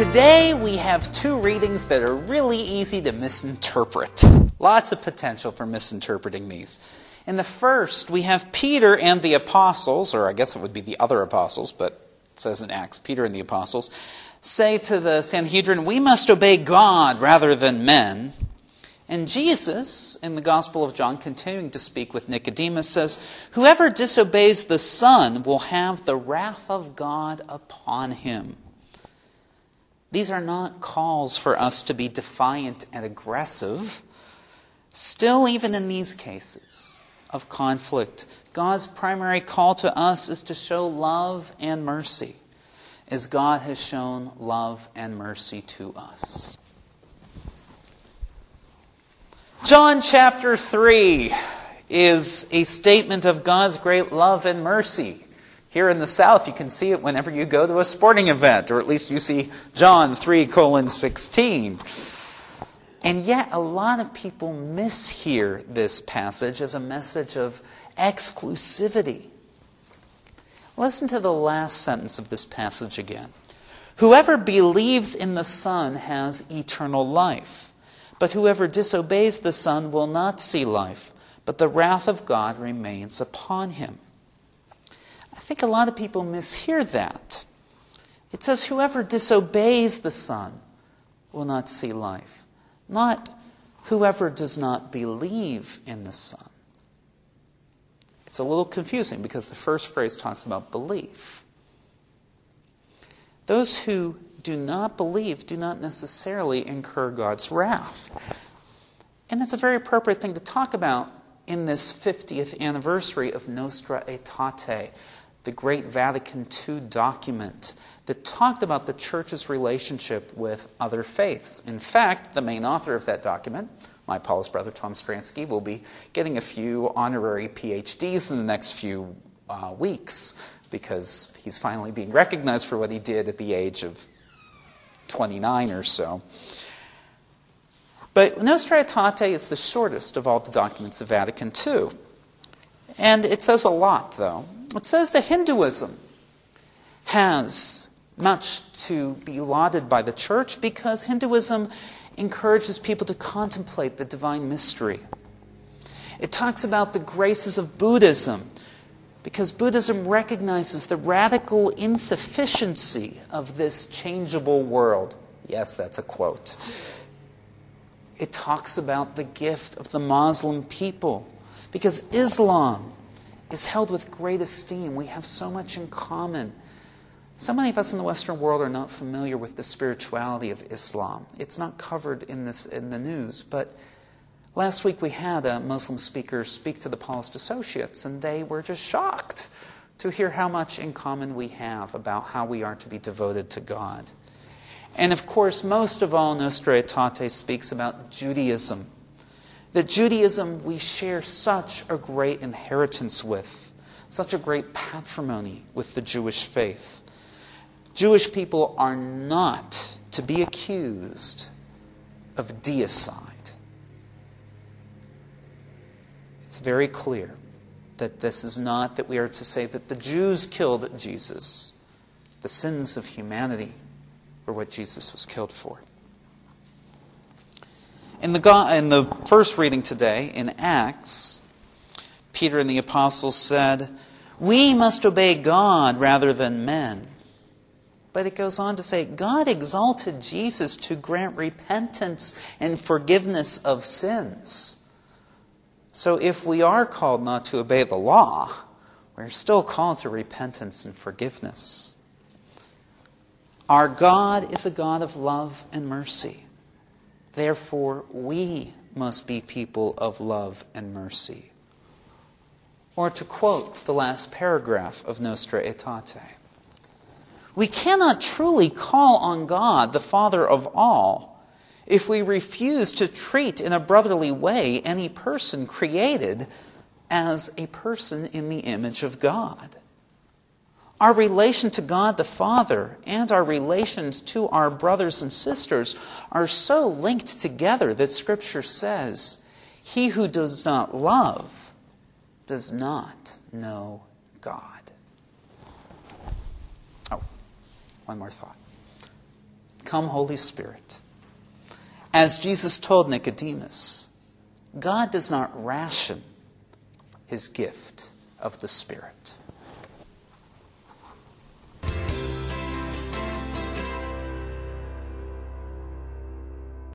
Today we have two readings that are really easy to misinterpret. Lots of potential for misinterpreting these. In the first, we have Peter and the apostles, or I guess it would be the other apostles, but it says in Acts, Peter and the apostles, say to the Sanhedrin, We must obey God rather than men. And Jesus, in the Gospel of John, continuing to speak with Nicodemus, says, Whoever disobeys the Son will have the wrath of God upon him. These are not calls for us to be defiant and aggressive. Still, even in these cases of conflict, God's primary call to us is to show love and mercy, as God has shown love and mercy to us. John chapter 3 is a statement of God's great love and mercy. Here in the South, you can see it whenever you go to a sporting event, or at least you see John 3 colon 16. And yet, a lot of people mishear this passage as a message of exclusivity. Listen to the last sentence of this passage again. Whoever believes in the Son has eternal life, but whoever disobeys the Son will not see life, but the wrath of God remains upon him. I think a lot of people mishear that. It says, Whoever disobeys the Son will not see life, not whoever does not believe in the Son. It's a little confusing because the first phrase talks about belief. Those who do not believe do not necessarily incur God's wrath. And that's a very appropriate thing to talk about in this 50th anniversary of Nostra Aetate, the great Vatican II document that talked about the church's relationship with other faiths. In fact, the main author of that document, my Paulist brother Tom Stransky, will be getting a few honorary PhDs in the next few uh, weeks because he's finally being recognized for what he did at the age of 29 or so. But Nostra Aetate is the shortest of all the documents of Vatican II. And it says a lot, though. It says that Hinduism has much to be lauded by the church because Hinduism encourages people to contemplate the divine mystery. It talks about the graces of Buddhism because Buddhism recognizes the radical insufficiency of this changeable world. Yes, that's a quote. It talks about the gift of the Muslim people because Islam is held with great esteem. We have so much in common. So many of us in the Western world are not familiar with the spirituality of Islam. It's not covered in, this, in the news, but last week we had a Muslim speaker speak to the Paulist Associates, and they were just shocked to hear how much in common we have about how we are to be devoted to God. And of course, most of all, Nostra Aetate speaks about Judaism that Judaism we share such a great inheritance with, such a great patrimony with the Jewish faith. Jewish people are not to be accused of deicide. It's very clear that this is not that we are to say that the Jews killed Jesus. The sins of humanity were what Jesus was killed for. In the, in the first reading today, in Acts, Peter and the apostles said, We must obey God rather than men. But it goes on to say, God exalted Jesus to grant repentance and forgiveness of sins. So if we are called not to obey the law, we're still called to repentance and forgiveness. Our God is a God of love and mercy. Therefore, we must be people of love and mercy. Or to quote the last paragraph of Nostra Aetate, we cannot truly call on God, the Father of all, if we refuse to treat in a brotherly way any person created as a person in the image of God. Our relation to God the Father and our relations to our brothers and sisters are so linked together that Scripture says, He who does not love does not know God. Oh, one more thought. Come, Holy Spirit. As Jesus told Nicodemus, God does not ration his gift of the Spirit.